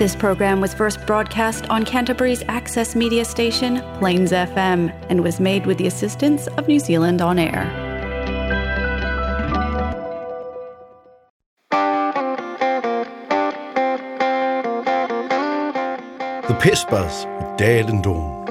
This program was first broadcast on Canterbury's access media station, Plains FM, and was made with the assistance of New Zealand On Air. The Pest Buzz with Dad and Dawn.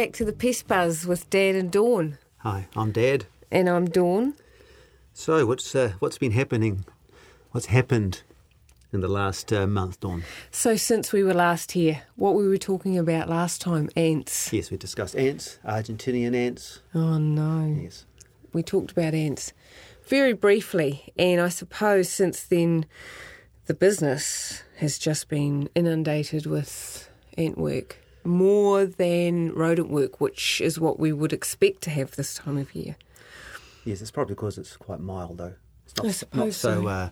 Back to the Pest Buzz with Dad and Dawn. Hi, I'm Dad. And I'm Dawn. So, what's uh, what's been happening? What's happened in the last uh, month, Dawn? So, since we were last here, what we were talking about last time ants. Yes, we discussed ants, Argentinian ants. Oh, no. Yes. We talked about ants very briefly. And I suppose since then, the business has just been inundated with ant work. More than rodent work, which is what we would expect to have this time of year. Yes, it's probably because it's quite mild, though. It's not, I not so. so. Uh,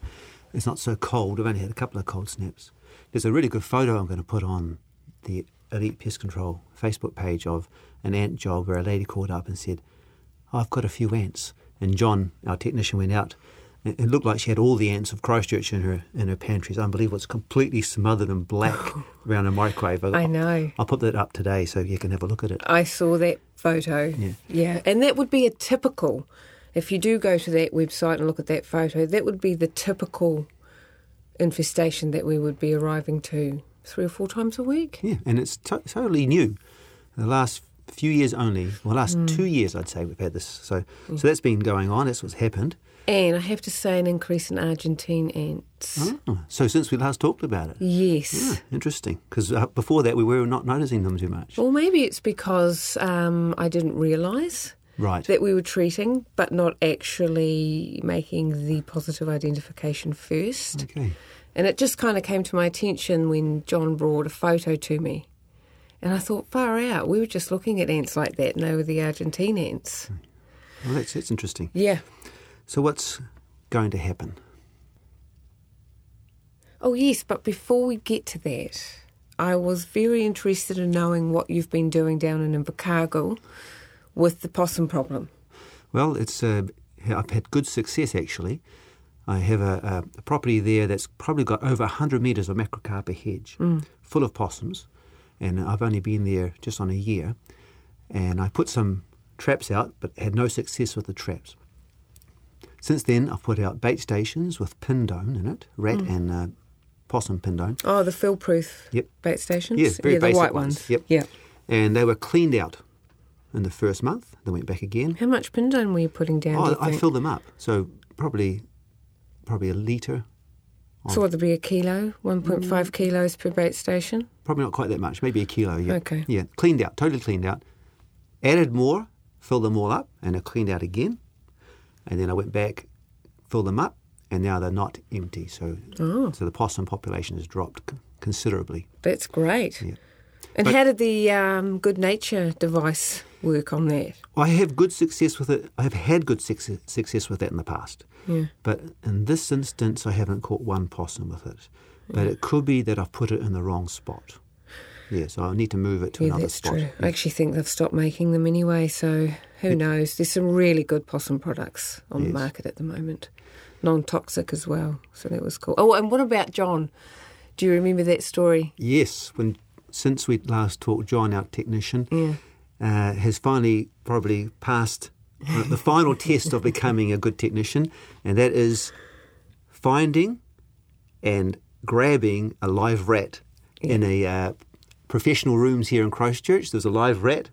it's not so cold. We've only had a couple of cold snaps. There's a really good photo I'm going to put on the Elite Pest Control Facebook page of an ant job where a lady called up and said, oh, "I've got a few ants." And John, our technician, went out. It it looked like she had all the ants of Christchurch in her in her pantry. It's unbelievable. It's completely smothered in black around a microwave. I know. I'll put that up today so you can have a look at it. I saw that photo. Yeah. Yeah. And that would be a typical, if you do go to that website and look at that photo, that would be the typical infestation that we would be arriving to three or four times a week. Yeah, and it's to- totally new. The last few years only, well, last Hmm. two years, I'd say we've had this. So, so that's been going on. That's what's happened. And I have to say, an increase in Argentine ants. Oh, so since we last talked about it, Yes. Yeah, interesting. Because uh, before that, we were not noticing them too much. Or maybe it's because um, I didn't realise Right. that we were treating, but not actually making the positive identification first. Okay. And it just kind of came to my attention when John brought a photo to me. And I thought, far out, we were just looking at ants like that, and they were the Argentine ants. Well, that's that's interesting. Yeah. So what's going to happen? Oh, yes, but before we get to that, I was very interested in knowing what you've been doing down in Invercargill with the possum problem. Well, it's uh, I've had good success actually. I have a, a, a property there that's probably got over 100 metres of macrocarpa hedge full of possums, and I've only been there just on a year. And I put some traps out, but had no success with the traps. Since then, I've put out bait stations with pindone in it, rat and uh, possum pindone, Oh, the Philproof Yep. bait stations? Yeah, very yeah, the white ones. ones. Yep. Yeah. and they were cleaned out in the first month. They went back again. How much pindone were you putting down? Oh, you I filled them up, so probably probably a litre So would there be a kilo, 1.5 Mm. kilos per bait station? Probably not quite that much, maybe a kilo. Yeah. Okay. Yeah, cleaned out, totally cleaned out. Added more, filled them all up, and I cleaned out again. And then I went back, filled them up, and now they're not empty. So, Oh. so the possum population has dropped considerably. That's great. Yeah. And But- how did the um, Goodnature device work on that? I have good success with it. I have had good success, success with that in the past. Yeah. But in this instance, I haven't caught one possum with it. But it could be that I've put it in the wrong spot. Yeah, so I need to move it to Yeah, another that's spot. true. Yeah. I actually think they've stopped making them anyway, so who knows? There's some really good possum products on the market at the moment. Non toxic as well, so that was cool. Oh, and what about John? Do you remember that story? Yes, when since we last talked, John, our technician, Yeah. uh, has finally probably passed the final test of becoming a good technician, and that is finding and grabbing a live rat in a uh, professional rooms here in Christchurch. There's a live rat,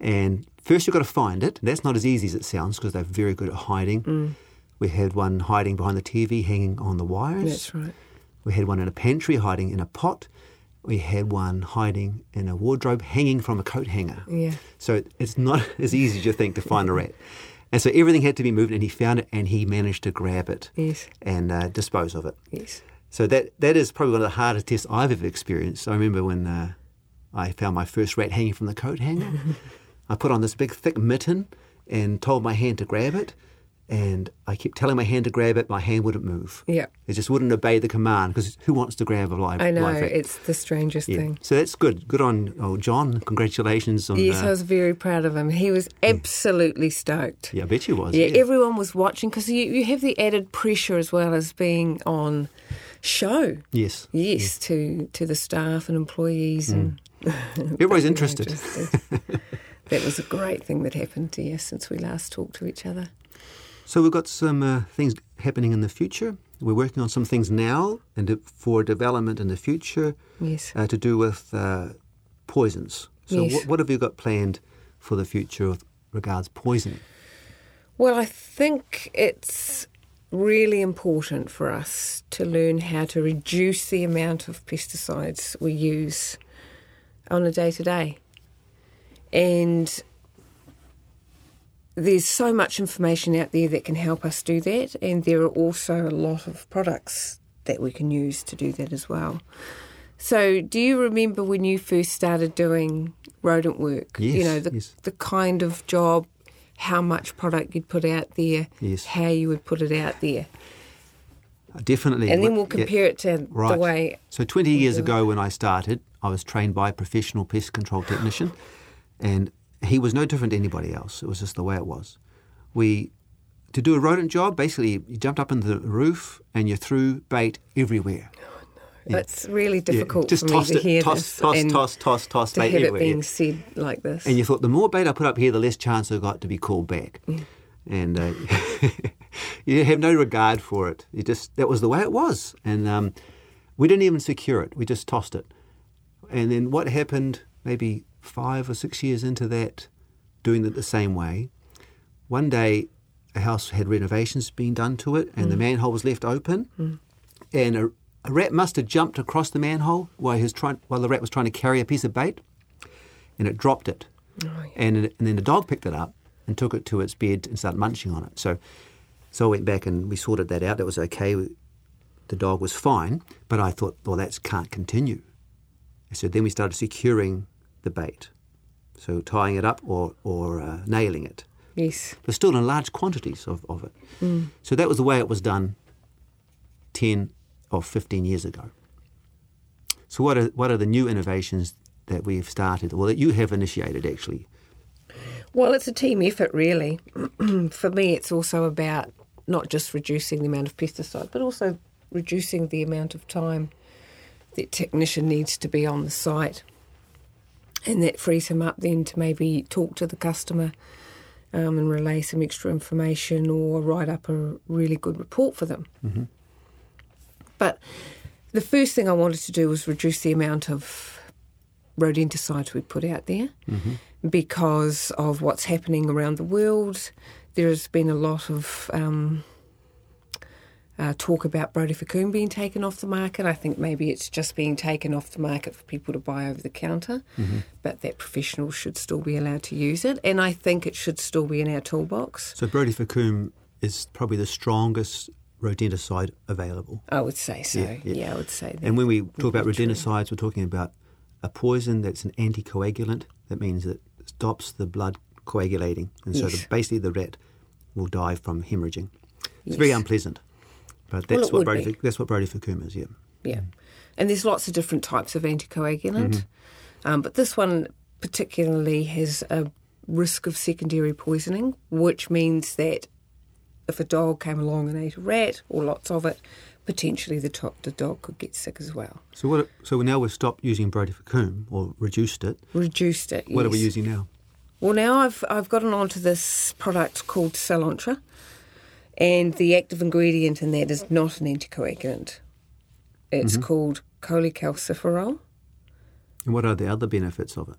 and first you've got to find it. That's not as easy as it sounds because they're very good at hiding. We had one hiding behind the TV, hanging on the wires. That's right. We had one in a pantry hiding in a pot. We had one hiding in a wardrobe hanging from a coat hanger. Yeah. So it's not as easy as you think to find a rat. And so everything had to be moved, and he found it, and he managed to grab it Yes. and uh, dispose of it. Yes. So that that is probably one of the hardest tests I've ever experienced. I remember when uh, I found my first rat hanging from the coat hanger. I put on this big thick mitten and told my hand to grab it, and I kept telling my hand to grab it. My hand wouldn't move. Yeah. It just wouldn't obey the command because who wants to grab a live? I know, live it's the strangest yeah. thing. So that's good. Good on oh John. Congratulations on. Yes, uh, I was very proud of him. He was absolutely stoked. yeah, I bet you was. Yeah, everyone was watching because you, you have the added pressure as well as being on show. yes. Yes, to to the staff and employees and Everybody's interested. interested. that was a great thing that happened to you since we last talked to each other. So we've got some uh, things happening in the future. We're working on some things now and for development in the future Yes. uh, to do with uh, poisons. So Yes. what, what have you got planned for the future with regards poisoning? Well, I think it's really important for us to learn how to reduce the amount of pesticides we use on a day to day. And there's so much information out there that can help us do that, and there are also a lot of products that we can use to do that as well. So, do you remember when you first started doing rodent work? you know, the, yes. the kind of job, how much product you'd put out there, Yes. how you would put it out there. Uh, Definitely. And then we'll yeah. compare it to Right. the way. So 20 years ago when I started, I was trained by a professional pest control technician, and he was no different to anybody else. It was just the way it was. We, to do a rodent job, basically you jumped up into the roof and you threw bait everywhere. It's really Yeah, difficult just for me to it, hear toss, this toss, and toss, toss, toss, to have it being said like this. And you thought the more bait I put up here, the less chance I got to be called back. And uh, you have no regard for it. You just that was the way it was, and um, we didn't even secure it. We just tossed it. And then what happened? Maybe five or six years into that, doing it the same way. One day, a house had renovations being done to it, and the manhole was left open, and a, a rat must have jumped across the manhole while he was trying, while the rat was trying to carry a piece of bait, and it dropped it. Oh, yeah. and, it- and then the dog picked it up and took it to its bed and started munching on it. So, so I went back and we sorted that out. That was okay. The dog was fine, but I thought, well, that can't continue. So then we started securing the bait, so tying it up or or uh, nailing it, yes. but still in large quantities of, of it. So that was the way it was done 10 or 15 years ago. So what are, what are the new innovations that we've started, or that you have initiated actually? Well, it's a team effort, really. For me, it's also about not just reducing the amount of pesticide, but also reducing the amount of time that technician needs to be on the site. And that frees him up then to maybe talk to the customer um, and relay some extra information or write up a really good report for them. But the first thing I wanted to do was reduce the amount of rodenticides we put out there because of what's happening around the world. There has been a lot of um, uh, talk about Brodifacoum being taken off the market. I think maybe it's just being taken off the market for people to buy over the counter, but that professionals should still be allowed to use it. And I think it should still be in our toolbox. So Brodifacoum is probably the strongest rodenticide available. I would say so. Yeah, Yeah, yeah. I would say that. And when we talk about rodenticides, we're talking about a poison that's an anticoagulant. That means that it stops the blood coagulating, and so the, basically the rat will die from hemorrhaging. It's very unpleasant, but that's it what. Brodifac- that's what Brodifacoum is. Yeah. Yeah. And there's lots of different types of anticoagulant. Mm-hmm. Um, but this one particularly has a risk of secondary poisoning, which means that if a dog came along and ate a rat or lots of it, potentially the, to- the dog could get sick as well. So what? So now we've stopped using Brodifacoum or reduced it. Reduced it. What are we using now? Well, now I've I've gotten onto this product called Selontra, and the active ingredient in that is not an anticoagulant. It's Mm-hmm. called cholecalciferol. And what are the other benefits of it?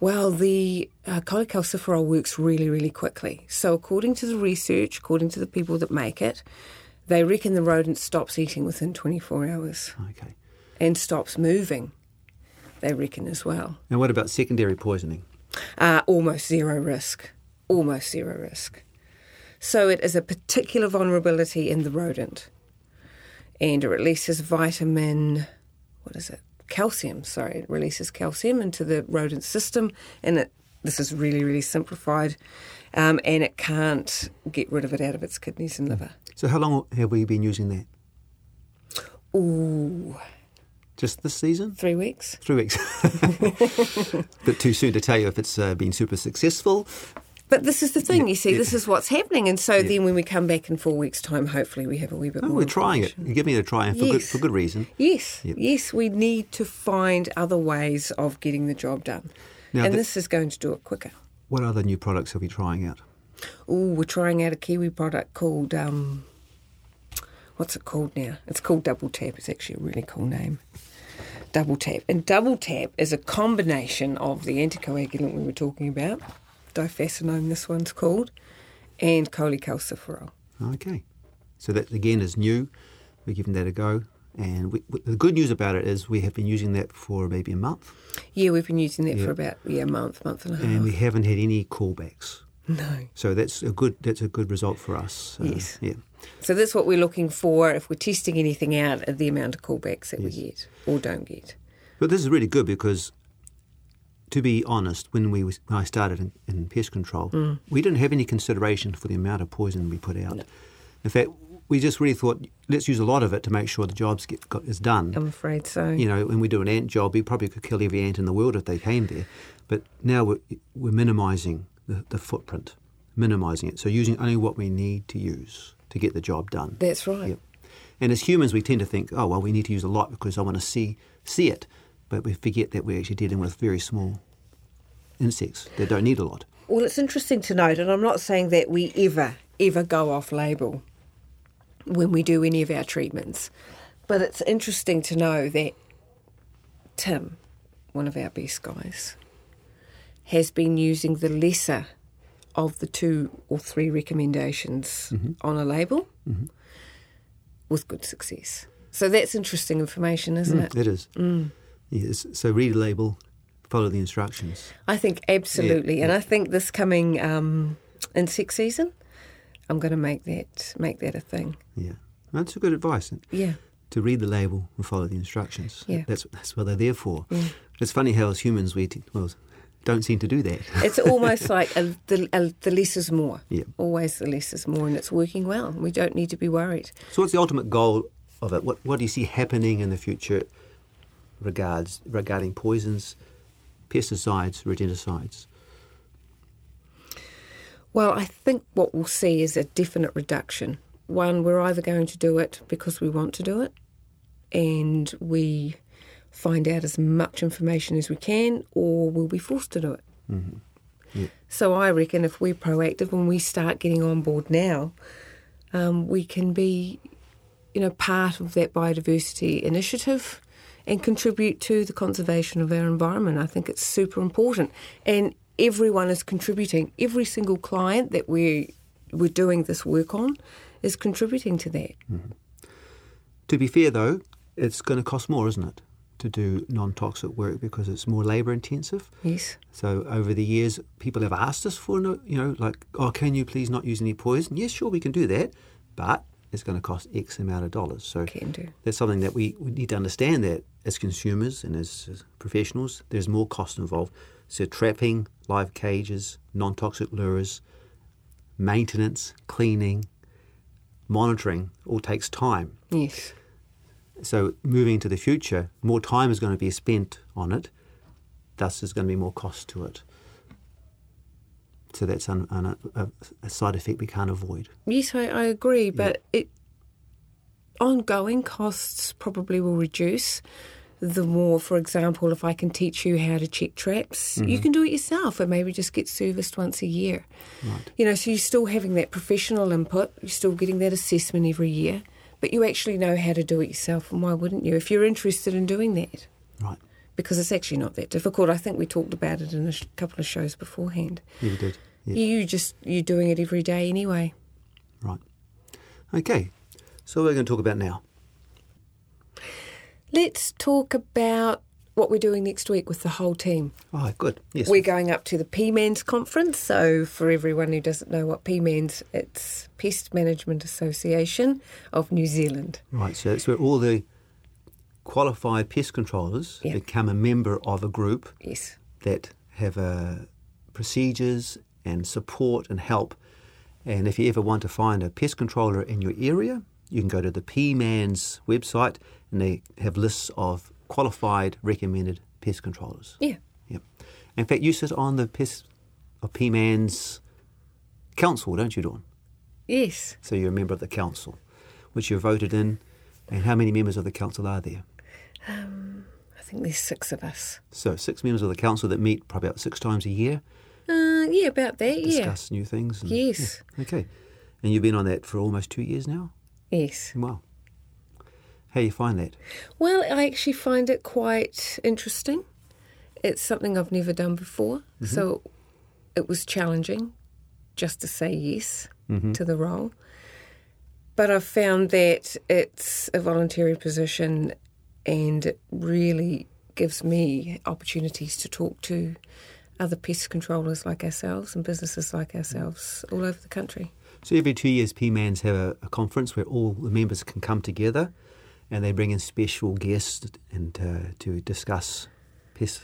Well, the uh, cholecalciferol works really, really quickly. So, according to the research, according to the people that make it, they reckon the rodent stops eating within 24 hours Okay. and stops moving. They reckon as well. And what about secondary poisoning? Uh, almost zero risk. Almost zero risk. So it is a particular vulnerability in the rodent. And it releases vitamin, what is it? Calcium, sorry. It releases calcium into the rodent system. And it, this is really, really simplified. um, and it can't get rid of it out of its kidneys and liver. So how long have we been using that? Ooh, Just this season? three weeks. Three weeks. Bit too soon to tell you if it's uh, been super successful. But this is the thing, you see, yeah. this is what's happening. And so then when we come back in four weeks' time, hopefully we have a wee bit Oh, more. we're trying it. You're giving it a try and for, good, for good reason. Yes, Yep. yes, we need to find other ways of getting the job done. Now and the- this is going to do it quicker. What other new products are we trying out? Oh, we're trying out a Kiwi product called, um, what's it called now? It's called Double Tap. It's actually a really cool name. Double Tap. And Double Tap is a combination of the anticoagulant we were talking about, diphacinone, this one's called, and cholecalciferol. Okay. So that again is new. We're giving that a go. And we, the good news about it is we have been using that for maybe a month Yeah, we've been using that Yeah. for about yeah, a month, month and a half. and we haven't had any callbacks. no. So that's a good that's a good result for us. Uh, Yes. Yeah. So that's what we're looking for if we're testing anything out at the amount of callbacks that Yes. we get or don't get. But this is really good because, to be honest, when we was, when I started in, in pest control, Mm. we didn't have any consideration for the amount of poison we put out. In fact, we just really thought let's use a lot of it to make sure the jobs get got, is done. I'm afraid so. you know, when we do an ant job, we probably could kill every ant in the world if they came there. But now we're, we're minimising the, the footprint, minimising it. So using only what we need to use to get the job done. That's right. Yep. And as humans, we tend to think, oh well, we need to use a lot because I want to see see it, but we forget that we're actually dealing with very small insects that don't need a lot. Well, it's interesting to note, and I'm not saying that we ever, ever go off label when we do any of our treatments, but it's interesting to know that Tim, one of our best guys, has been using the lesser of the two or three recommendations mm-hmm. on a label mm-hmm. with good success. So that's interesting information, isn't mm, it? It is. Mm. Yes. So read the label, follow the instructions. I think absolutely, and I think this coming um, insect season, I'm going to make that make that a thing. Yeah, that's a good advice. Yeah, to read the label and follow the instructions. Yeah. That's that's what they're there for. Yeah. It's funny how as humans we t- well don't seem to do that. it's almost like a, the a, the less is more. Yeah. always the less is more, and it's working well. We don't need to be worried. so what's the ultimate goal of it? What what do you see happening in the future regards regarding poisons, pesticides, rodenticides? Well, I think what we'll see is a definite reduction. One, we're either going to do it because we want to do it, and we find out as much information as we can, or we'll be forced to do it. Yeah. So I reckon if we're proactive and we start getting on board now, um, we can be, you know, part of that biodiversity initiative and contribute to the conservation of our environment. I think it's super important, and everyone is contributing. Every single client that we we're doing this work on is contributing to that. Mm-hmm. To be fair though, it's going to cost more, isn't it, to do non-toxic work because it's more labour intensive. Yes. So over the years, people have asked us for, no- you know, like, oh, can you please not use any poison? Yes, sure, we can do that, but it's going to cost X amount of dollars. So that's something that we, we need to understand that as consumers and as, as professionals, there's more cost involved. So trapping, live cages, non-toxic lures, maintenance, cleaning, monitoring all takes time. Yes. So moving into the future, more time is going to be spent on it. Thus, there's going to be more cost to it. So that's an, an, a, a side effect we can't avoid. Yes, I, I agree, but it ongoing costs probably will reduce. The more, for example, if I can teach you how to check traps, you mm-hmm. can do it yourself and maybe just get serviced once a year. Right. You know, so you're still having that professional input, you're still getting that assessment every year, but you actually know how to do it yourself, and why wouldn't you if you're interested in doing that? Right. Because it's actually not that difficult. I think we talked about it in a sh- couple of shows beforehand. Yeah, we did. Yeah. You just you're doing it every day anyway. Right. Okay. So what we're going to talk about now. Let's talk about what we're doing next week with the whole team. Oh, good. Yes. We're going up to the PMANZ conference. So, for everyone who doesn't know what P PMANZ, it's Pest Management Association of New Zealand. Right. So it's where all the qualified pest controllers Yeah. become a member of a group Yes. that have uh, procedures and support and help. And if you ever want to find a pest controller in your area, you can go to the PMANZ website and they have lists of qualified recommended pest controllers. Yeah. Yep. In fact, you sit on the pest of PMANZ council, don't you, Dawn? Yes. So you're a member of the council, which you're voted in. And how many members of the council are there? Um, I think there's six of us. So six members of the council that meet probably about six times a year, Uh, yeah, about that. Yeah. discuss new things. and- Yes. yeah, Okay. And you've been on that for almost two years now? Yes. Wow. How you find that? Well, I actually find it quite interesting. It's something I've never done before, mm-hmm. so it was challenging just to say yes mm-hmm. to the role. But I've found that it's a voluntary position and it really gives me opportunities to talk to other pest controllers like ourselves and businesses like ourselves all over the country. So every two years, PMANZ have a, a conference where all the members can come together, and they bring in special guests and uh, to discuss pest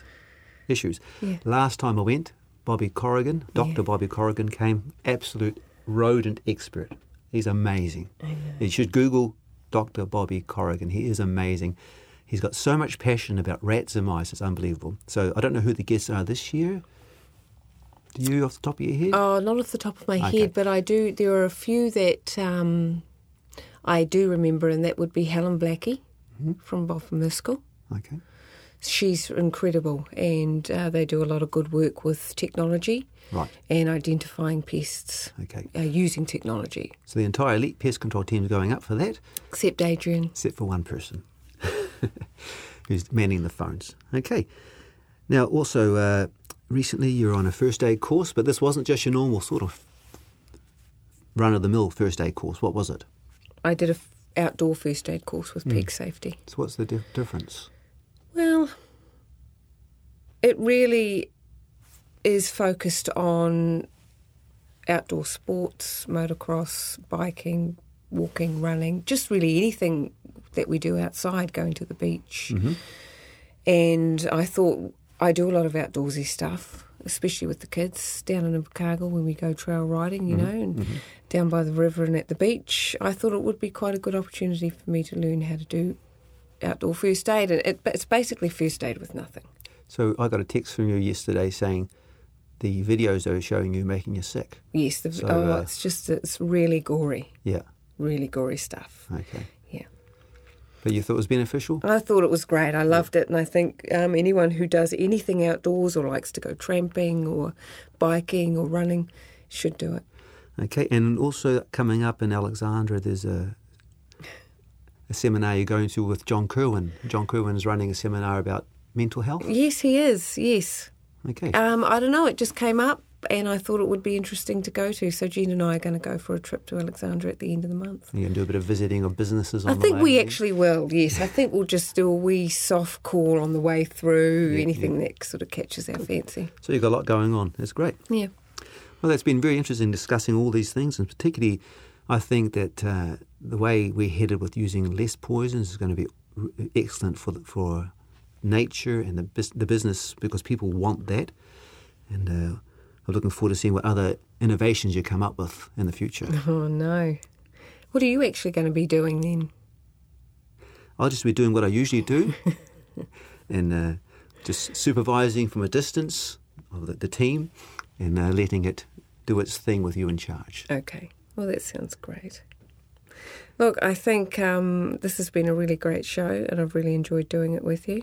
issues. Yeah. Last time I went, Bobby Corrigan, Dr. Yeah. Bobby Corrigan came, absolute rodent expert. He's amazing. You should Google Dr. Bobby Corrigan. He is amazing. He's got so much passion about rats and mice. It's unbelievable. So I don't know who the guests are this year. Do you, off the top of your head? Oh, not off the top of my Okay. head, but I do. There are a few that um, I do remember, and that would be Helen Blackie Mm-hmm. from Boffin Okay. She's incredible, and uh, they do a lot of good work with technology Right. and identifying pests Okay. uh, using technology. So the entire elite pest control team is going up for that, Except Adrian. except for one person who's manning the phones. Okay. Now, also, uh, recently you're on a first aid course, but this wasn't just your normal sort of run of the mill first aid course. What was it? I did a f- outdoor first aid course with Peak safety. So, what's the di- difference? Well, it really is focused on outdoor sports, motocross, biking, walking, running, just really anything that we do outside, going to the beach. Mm-hmm. And I thought I do a lot of outdoorsy stuff, especially with the kids down in Invercargill when we go trail riding, you mm-hmm. know, and mm-hmm. down by the river and at the beach. I thought it would be quite a good opportunity for me to learn how to do outdoor first aid. And it, it's basically first aid with nothing. So, I got a text from you yesterday saying the videos they were showing you making you sick. Yes, the, So, oh, uh, it's just it's really gory, Yeah. Really gory stuff. Okay. Yeah, But you thought it was beneficial? I thought it was great. I loved it, and I think um, anyone who does anything outdoors or likes to go tramping or biking or running should do it. Okay, and also coming up in Alexandra, there's a a seminar you're going to with John Kirwan. John Kirwan's running a seminar about mental health. Yes, he is. Yes. Okay, Um, I don't know. It just came up, and I thought it would be interesting to go to. So Jean and I are going to go for a trip to Alexandra at the end of the month. you can do a bit of visiting of businesses. On I think we actually will. Yes, I think we'll just do a wee soft call on the way through. Yeah, anything that sort of catches our fancy. So you've got a lot going on. That's great. Yeah. Well, that's been very interesting discussing all these things, and particularly, I think that uh, the way we're headed with using less poisons is going to be excellent for the, for nature and the the business because people want that, and uh, I'm looking forward to seeing what other innovations you come up with in the future. Oh no. What are you actually going to be doing then? I'll just be doing what I usually do, and uh, just supervising from a distance of the, the team, and uh, letting it do its thing with you in charge. Okay. Well, that sounds great. Look, I think um, this has been a really great show, and I've really enjoyed doing it with you.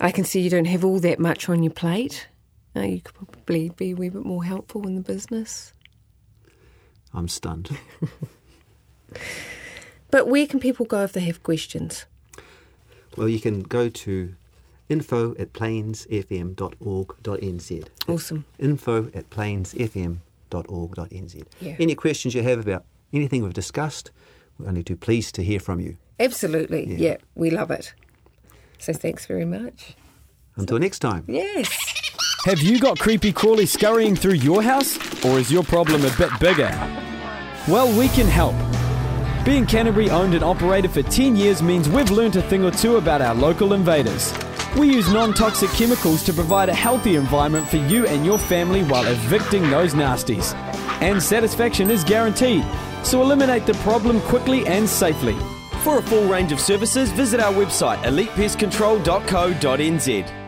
I can see you don't have all that much on your plate. Uh, you could probably be a wee bit more helpful in the business. I'm stunned. But where can people go if they have questions? Well, you can go to info at plainsfm.org.nz. Awesome. Info at plainsfm.org.nz. Yeah. Any questions you have about anything we've discussed, we're only too pleased to hear from you. Absolutely. Yeah. Yeah, we love it. So thanks very much. Until next time. Yes. Have you got creepy crawly scurrying through your house? Or is your problem a bit bigger? Well, we can help. Being Canterbury owned and operated for 10 years means we've learnt a thing or two about our local invaders. We use non toxic chemicals to provide a healthy environment for you and your family while evicting those nasties. And satisfaction is guaranteed, so eliminate the problem quickly and safely. For a full range of services, visit our website elitepestcontrol.co.nz.